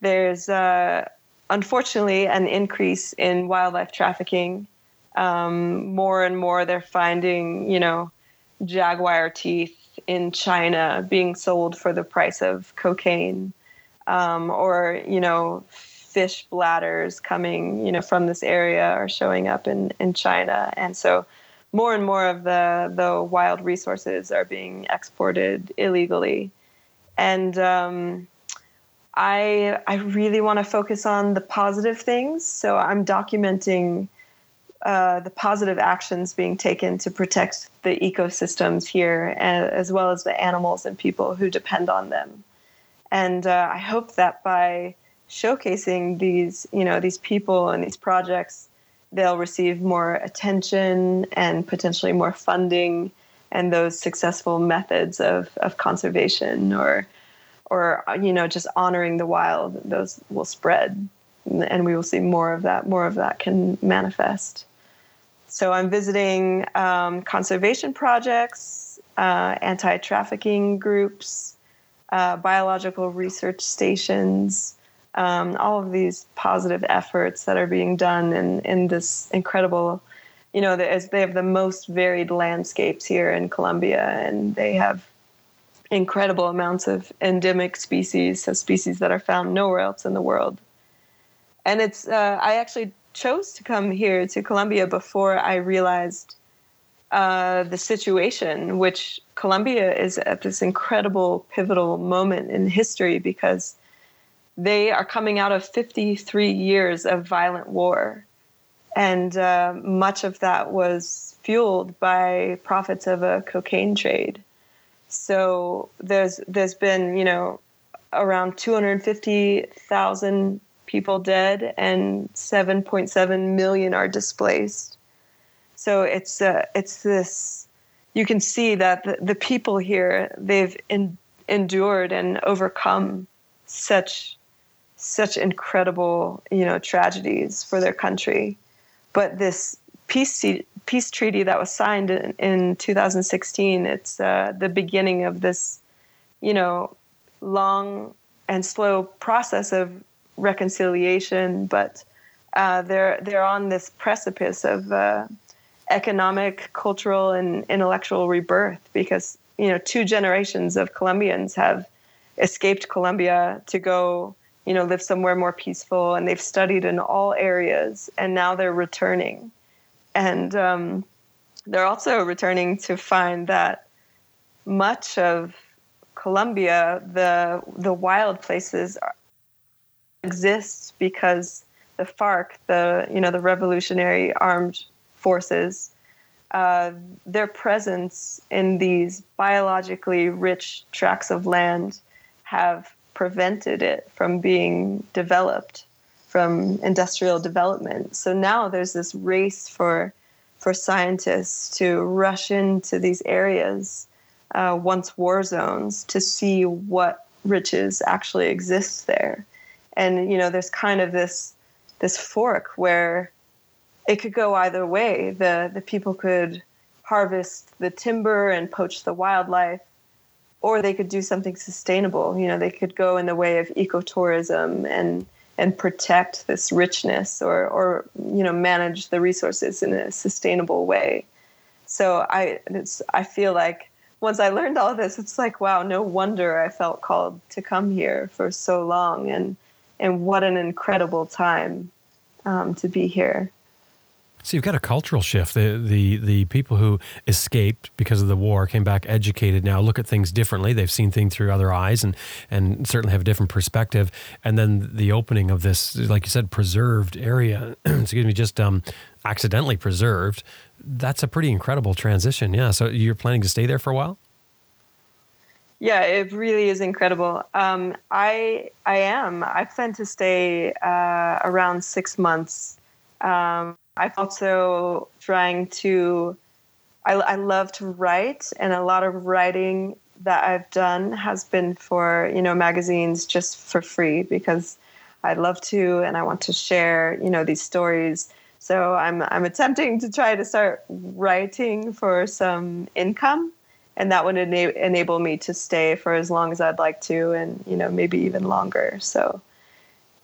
there's uh, unfortunately an increase in wildlife trafficking. Um, more and more, they're finding, you know, jaguar teeth in China being sold for the price of cocaine, um, or you know, fish bladders coming, you know, from this area are showing up in in China, and so more and more of the the wild resources are being exported illegally, and um, I I really want to focus on the positive things. So I'm documenting uh, the positive actions being taken to protect the ecosystems here, as well as the animals and people who depend on them. And uh, I hope that by showcasing these, you know, these people and these projects, they'll receive more attention and potentially more funding and those successful methods of, of conservation or or you know just honoring the wild those will spread and we will see more of that more of that can manifest so i'm visiting um, conservation projects uh, anti-trafficking groups uh, biological research stations um, all of these positive efforts that are being done in, in this incredible you know they have the most varied landscapes here in colombia and they have incredible amounts of endemic species, so species that are found nowhere else in the world. And it's uh, I actually chose to come here to Colombia before I realized uh, the situation, which Colombia is at this incredible pivotal moment in history because they are coming out of 53 years of violent war. And uh, much of that was fueled by profits of a cocaine trade. So there's there's been you know around 250,000 people dead and 7.7 million are displaced. So it's uh, it's this you can see that the, the people here they've endured and overcome such such incredible you know tragedies for their country but this peace peace treaty that was signed in, in 2016. It's uh, the beginning of this, you know, long and slow process of reconciliation, but uh, they're they're on this precipice of uh, economic, cultural, and intellectual rebirth because you know two generations of Colombians have escaped Colombia to go you know live somewhere more peaceful, and they've studied in all areas, and now they're returning. And um, they're also returning to find that much of Colombia, the the wild places are, exist because the FARC, the you know the revolutionary armed forces, uh, their presence in these biologically rich tracts of land have prevented it from being developed from industrial development. So now there's this race for for scientists to rush into these areas uh, once war zones to see what riches actually exist there. And you know, there's kind of this this fork where it could go either way. The the people could harvest the timber and poach the wildlife, or they could do something sustainable. You know, they could go in the way of ecotourism and and protect this richness or or you know manage the resources in a sustainable way. So I it's I feel like once I learned all this, it's like wow, no wonder I felt called to come here for so long, and and what an incredible time um, to be here. So you've got a cultural shift. The, the the people who escaped because of the war came back educated now look at things differently. They've seen things through other eyes and and certainly have a different perspective. And then the opening of this, like you said, preserved area, excuse me, just um, accidentally preserved. That's a pretty incredible transition. Yeah. So you're planning to stay there for a while? Yeah, it really is incredible. Um, I I am. I plan to stay uh, around six months. Um, I'm also trying to. I, I love to write, and a lot of writing that I've done has been for you know magazines just for free because I love to and I want to share you know these stories. So I'm I'm attempting to try to start writing for some income, and that would ena- enable me to stay for as long as I'd like to, and you know maybe even longer. So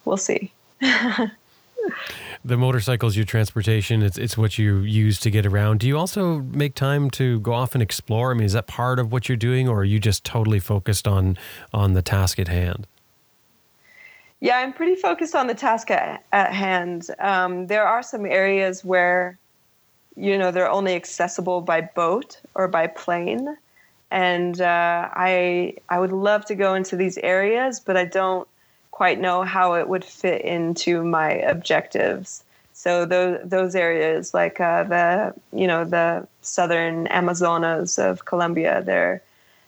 we'll see. the motorcycles, your transportation, it's it's what you use to get around. Do you also make time to go off and explore? I mean, is that part of what you're doing, or are you just totally focused on on the task at hand? Yeah, I'm pretty focused on the task at, at hand. Um, there are some areas where, you know, they're only accessible by boat or by plane, and uh, I I would love to go into these areas, but I don't quite know how it would fit into my objectives. So those those areas like uh, the you know the southern Amazonas of Colombia, they're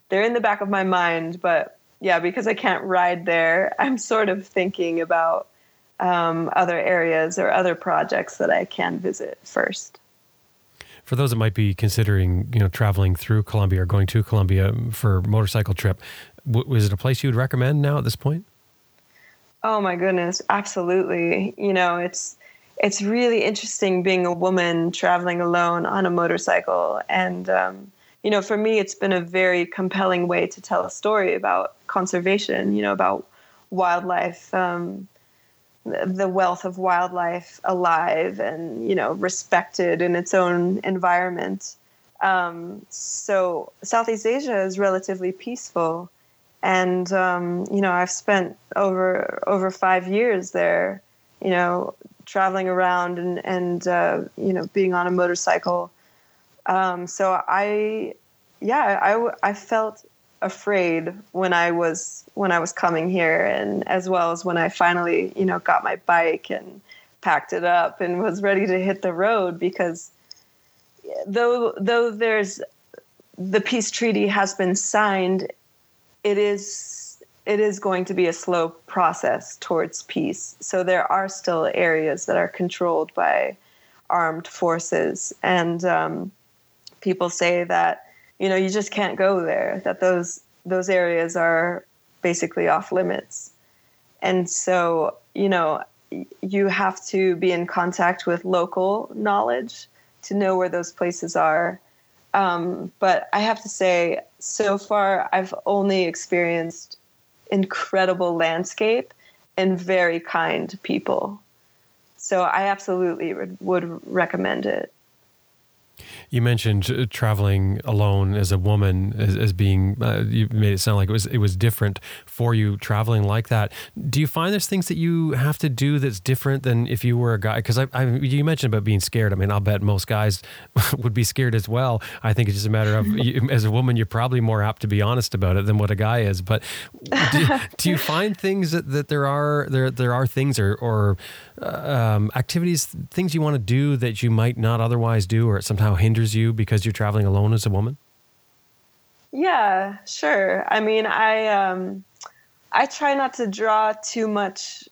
they're in the back of my mind. But yeah, because I can't ride there, I'm sort of thinking about um, other areas or other projects that I can visit first. For those that might be considering, you know, traveling through Colombia or going to Colombia for motorcycle trip, was it a place you would recommend now at this point? Oh my goodness, absolutely. You know, it's it's really interesting being a woman traveling alone on a motorcycle and um, you know, for me it's been a very compelling way to tell a story about conservation, you know, about wildlife um, the wealth of wildlife alive and you know respected in its own environment. Um, so Southeast Asia is relatively peaceful, and um, you know I've spent over over five years there, you know, traveling around and and uh, you know being on a motorcycle. Um, so I, yeah, I I felt afraid when I was when I was coming here, and as well as when I finally you know got my bike and packed it up and was ready to hit the road because though though there's the peace treaty has been signed it is it is going to be a slow process towards peace. So there are still areas that are controlled by armed forces, and um, people say that you know you just can't go there. That those those areas are basically off limits, and so you know you have to be in contact with local knowledge to know where those places are um, but I have to say, so far, I've only experienced incredible landscape and very kind people. So I absolutely would, would recommend it. You mentioned uh, traveling alone as a woman as, as being. Uh, you made it sound like it was it was different for you traveling like that. Do you find there's things that you have to do that's different than if you were a guy? Because I, I, you mentioned about being scared. I mean, I'll bet most guys would be scared as well. I think it's just a matter of you, as a woman, you're probably more apt to be honest about it than what a guy is. But do, do you find things that, that there are there there are things or or uh, um, activities, things you want to do that you might not otherwise do, or it somehow hinders you because you're traveling alone as a woman? Yeah, sure. I mean, I um, I try not to draw too much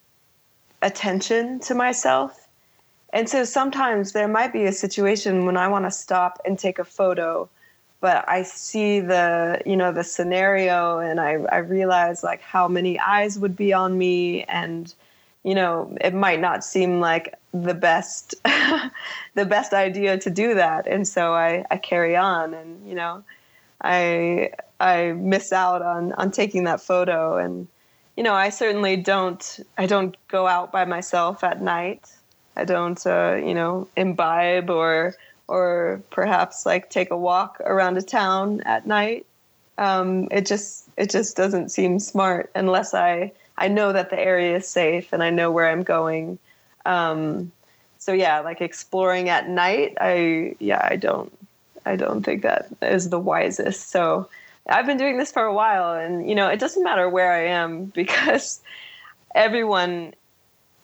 attention to myself, and so sometimes there might be a situation when I want to stop and take a photo but I see the you know the scenario and I I realize like how many eyes would be on me and you know it might not seem like the best the best idea to do that and so I I carry on and you know I I miss out on on taking that photo and you know I certainly don't I don't go out by myself at night I don't uh, you know imbibe or or perhaps like take a walk around a town at night. Um, it just it just doesn't seem smart unless I I know that the area is safe and I know where I'm going. Um, so yeah, like exploring at night, I yeah I don't I don't think that is the wisest. So I've been doing this for a while, and you know it doesn't matter where I am because everyone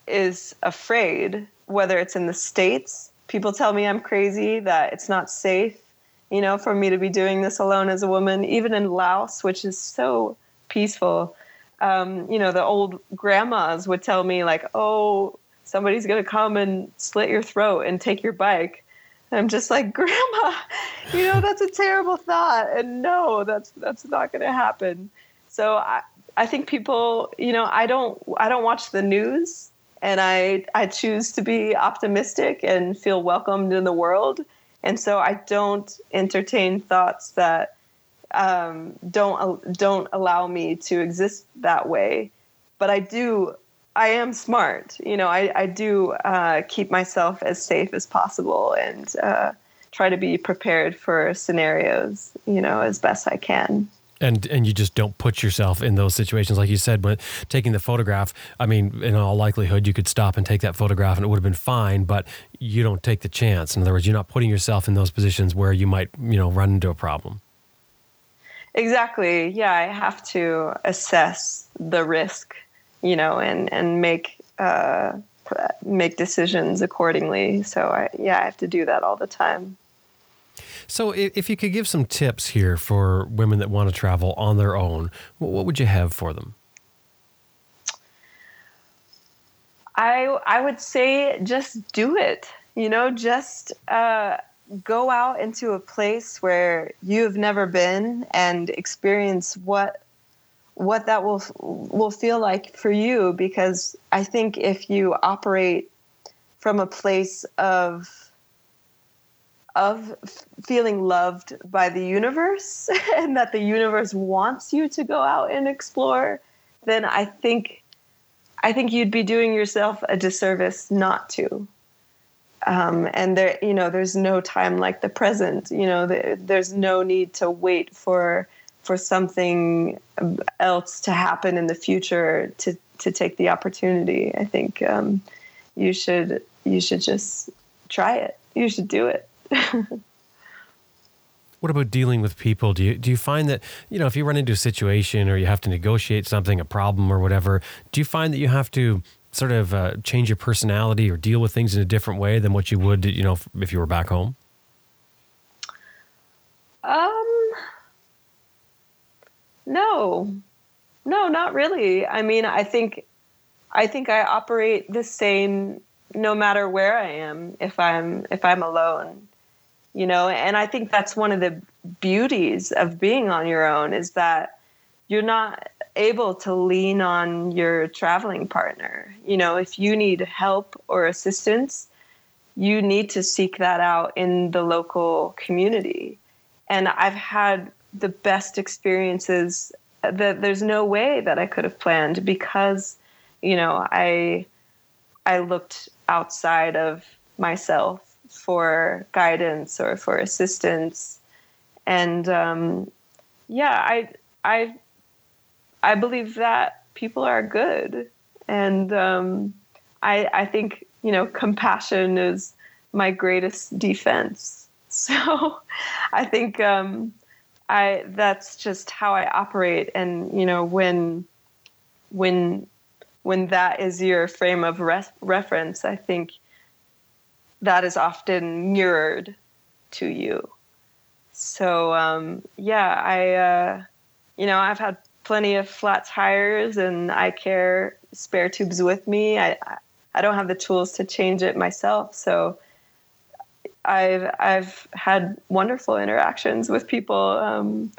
is afraid, whether it's in the states people tell me I'm crazy, that it's not safe, you know, for me to be doing this alone as a woman, even in Laos, which is so peaceful. Um, you know, the old grandmas would tell me, like, oh, somebody's going to come and slit your throat and take your bike. And I'm just like, Grandma, you know, that's a terrible thought. And no, that's that's not going to happen. So I, I think people, you know, I don't I don't watch the news and I I choose to be optimistic and feel welcomed in the world. And so I don't entertain thoughts that um, don't don't allow me to exist that way. But I do. I am smart. You know, I, I do uh, keep myself as safe as possible and uh, try to be prepared for scenarios, you know, as best I can. And and you just don't put yourself in those situations like you said when taking the photograph i mean in all likelihood you could stop and take that photograph and it would have been fine but you don't take the chance. In other words you're not putting yourself in those positions where you might you know run into a problem. Exactly. Yeah i have to assess the risk you know and and make uh make decisions accordingly so i yeah i have to do that all the time so, if you could give some tips here for women that want to travel on their own, what would you have for them? I I would say just do it. You know, just uh, go out into a place where you have never been and experience what what that will will feel like for you. Because I think if you operate from a place of of feeling loved by the universe and that the universe wants you to go out and explore, then I think I think you'd be doing yourself a disservice not to. Um, and there, you know, there's no time like the present. You know, the, there's no need to wait for for something else to happen in the future to to take the opportunity. I think um, you should you should just try it. You should do it. what about dealing with people? Do you do you find that you know if you run into a situation or you have to negotiate something, a problem or whatever, do you find that you have to sort of uh, change your personality or deal with things in a different way than what you would, you know, if you were back home? Um, no, no, not really. I mean, I think, I think I operate the same no matter where I am. If I'm if I'm alone, you know and i think that's one of the beauties of being on your own is that you're not able to lean on your traveling partner you know if you need help or assistance you need to seek that out in the local community and i've had the best experiences that there's no way that i could have planned because you know i i looked outside of myself for guidance or for assistance. And um, yeah i i i believe that people are good. And um, i i think you know compassion is my greatest defense. So i think um, i that's just how i operate and you know when when when that is your frame of reference i think that is often mirrored to you. So um, yeah, I uh, you know I've had plenty of flat tires and I carry spare tubes with me. I I don't have the tools to change it myself, so I've I've had wonderful interactions with people um,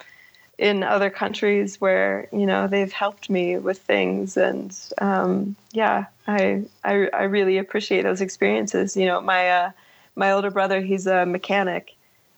in other countries where you know they've helped me with things, and um, yeah, I, I I really appreciate those experiences. You know, my uh, my older brother, he's a mechanic,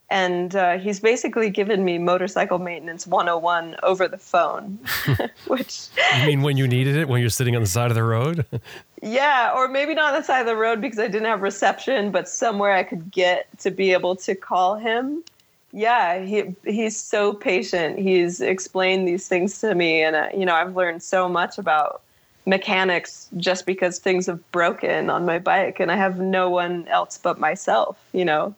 and uh, he's basically given me motorcycle maintenance 101 over the phone which you mean when you needed it when you're sitting on the side of the road? Yeah or maybe not on the side of the road because i didn't have reception but somewhere i could get to be able to call him. Yeah he he's so patient. He's explained these things to me and uh, you know i've learned so much about mechanics just because things have broken on my bike and i have no one else but myself you know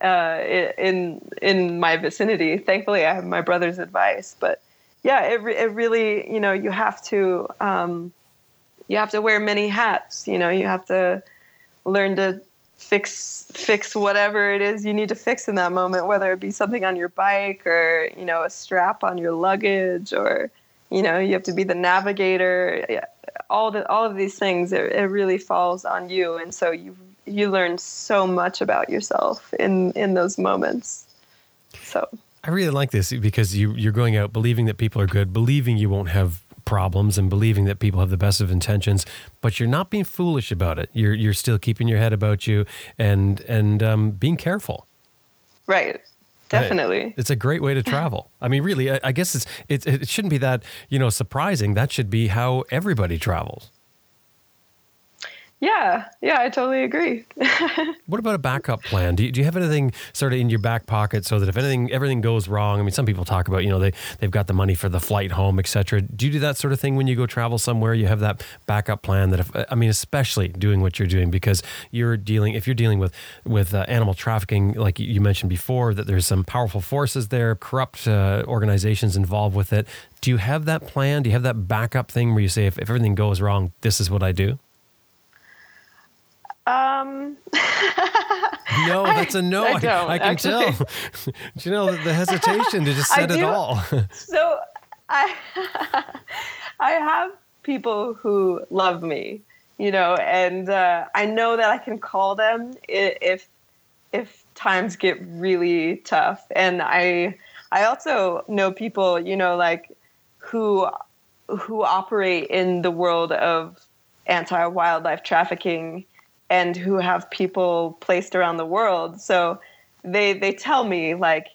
uh, in in my vicinity. Thankfully, I have my brother's advice, but yeah, it, it really you know you have to um, you have to wear many hats. You know, you have to learn to fix fix whatever it is you need to fix in that moment, whether it be something on your bike or you know a strap on your luggage or you know you have to be the navigator. All the all of these things, it, it really falls on you, and so you you learn so much about yourself in in those moments. So I really like this because you you're going out believing that people are good, believing you won't have problems and believing that people have the best of intentions, but you're not being foolish about it. You're you're still keeping your head about you and and um, being careful. Right. Definitely. It's a great way to travel. I mean, really, I, I guess it's it, it shouldn't be that you know surprising. That should be how everybody travels. Yeah, yeah, I totally agree. what about a backup plan? Do you, do you have anything sort of in your back pocket so that if anything everything goes wrong? I mean, some people talk about you know they they've got the money for the flight home, etc. Do you do that sort of thing when you go travel somewhere? You have that backup plan that if I mean, especially doing what you're doing because you're dealing if you're dealing with with uh, animal trafficking, like you mentioned before, that there's some powerful forces there, corrupt uh, organizations involved with it. Do you have that plan? Do you have that backup thing where you say if, if everything goes wrong, this is what I do? Um, no, that's a no. I, I, I can actually. tell. you know the hesitation to just set it all. so I, I have people who love me, you know, and uh, I know that I can call them if if times get really tough. And I I also know people, you know, like who who operate in the world of anti wildlife trafficking and who have people placed around the world. So they they tell me like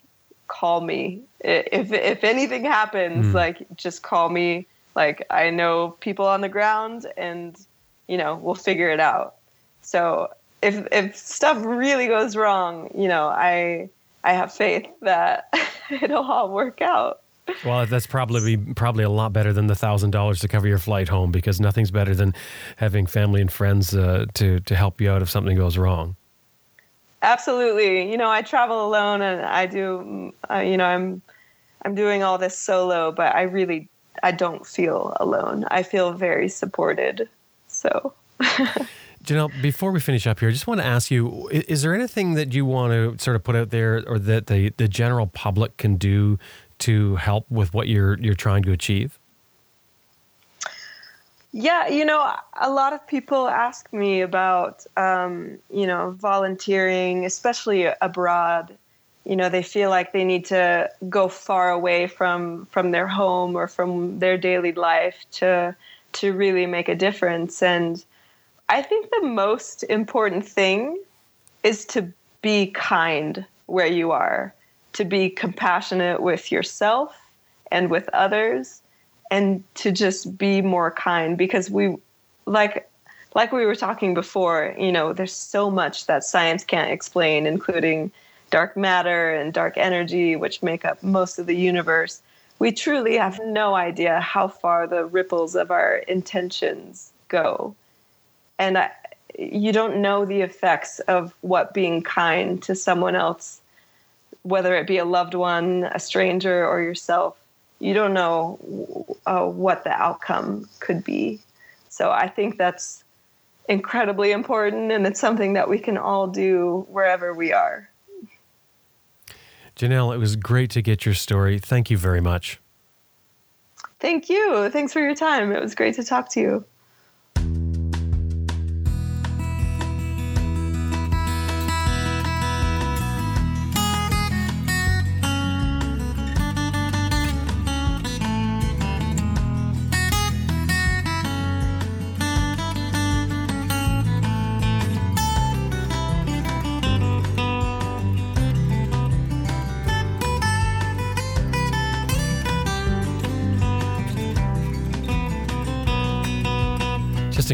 call me if if anything happens mm. like just call me like I know people on the ground and you know we'll figure it out. So if if stuff really goes wrong, you know, I I have faith that it'll all work out. Well, that's probably probably a lot better than the thousand dollars to cover your flight home because nothing's better than having family and friends uh, to to help you out if something goes wrong. Absolutely, you know I travel alone and I do, uh, you know I'm I'm doing all this solo, but I really I don't feel alone. I feel very supported. So. Janelle, before we finish up here, I just want to ask you: Is there anything that you want to sort of put out there, or that the the general public can do to help with what you're you're trying to achieve? Yeah, you know, a lot of people ask me about, um, you know, volunteering, especially abroad. You know, they feel like they need to go far away from from their home or from their daily life to to really make a difference. And I think the most important thing is to be kind where you are to be compassionate with yourself and with others and to just be more kind because we like like we were talking before you know there's so much that science can't explain including dark matter and dark energy which make up most of the universe. We truly have no idea how far the ripples of our intentions go. And I, you don't know the effects of what being kind to someone else whether it be a loved one, a stranger, or yourself, you don't know uh, what the outcome could be. So I think that's incredibly important, and it's something that we can all do wherever we are. Janelle, it was great to get your story. Thank you very much. Thank you. Thanks for your time. It was great to talk to you.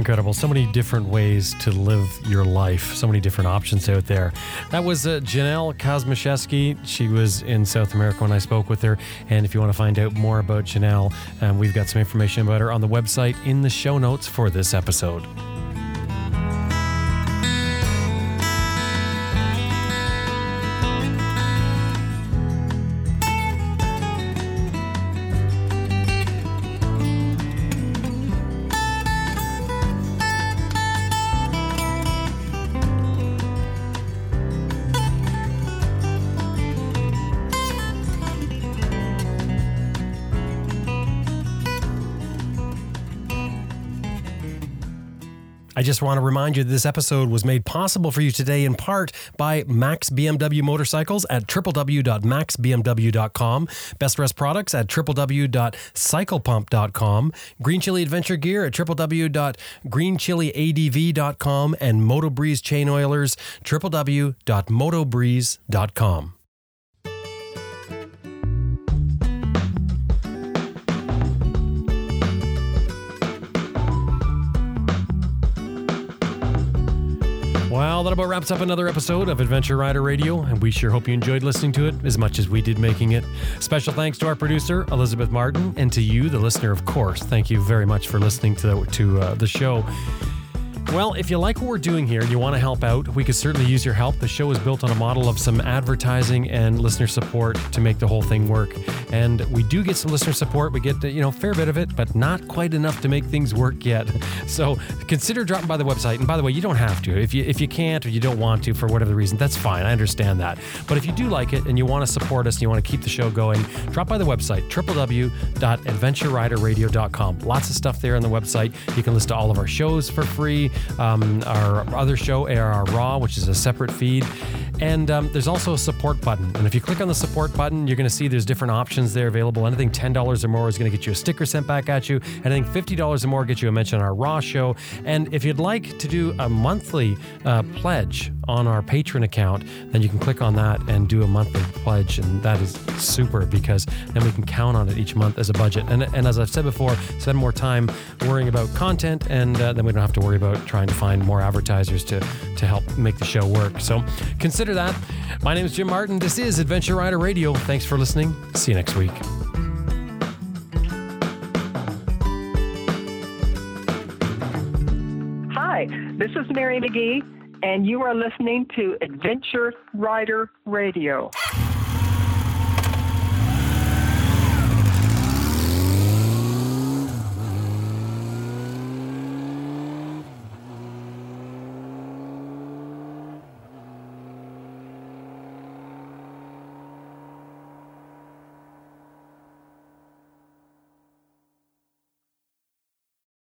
Incredible. So many different ways to live your life, so many different options out there. That was uh, Janelle Kaczmarzewski. She was in South America when I spoke with her. And if you want to find out more about Janelle, um, we've got some information about her on the website in the show notes for this episode. I just want to remind you that this episode was made possible for you today in part by Max BMW Motorcycles at www.maxbmw.com, BestRest Products at www.cyclepump.com, Green Chile Adventure Gear at www.greenchileadv.com, and Moto Breeze Chain Oilers, www.motobreeze.com. Well, that about wraps up another episode of Adventure Rider Radio, and we sure hope you enjoyed listening to it as much as we did making it. Special thanks to our producer, Elizabeth Martin, and to you, the listener, of course. Thank you very much for listening to the, to uh, the show. Well, if you like what we're doing here and you want to help out, we could certainly use your help. The show is built on a model of some advertising and listener support to make the whole thing work. And we do get some listener support. We get, you know, a fair bit of it, but not quite enough to make things work yet. So consider dropping by the website. And by the way, you don't have to. If you if you can't or you don't want to for whatever reason, that's fine. I understand that. But if you do like it and you want to support us and you want to keep the show going, drop by the website, www.adventureriderradio.com. Lots of stuff there on the website. You can listen to all of our shows for free um, our other show, ARR Raw, which is a separate feed. And um, there's also a support button. And if you click on the support button, you're going to see there's different options there available. Anything $10 or more is going to get you a sticker sent back at you. Anything $50 or more gets you a mention on our Raw show. And if you'd like to do a monthly uh, pledge on our Patreon account, then you can click on that and do a monthly pledge. And that is super because then we can count on it each month as a budget. And, and as I've said before, spend more time worrying about content and uh, then we don't have to worry about trying to find more advertisers to, to help make the show work. So consider that. My name is Jim Martin. This is Adventure Rider Radio. Thanks for listening. See you next week. Hi, this is Mary McGee, and you are listening to Adventure Rider Radio.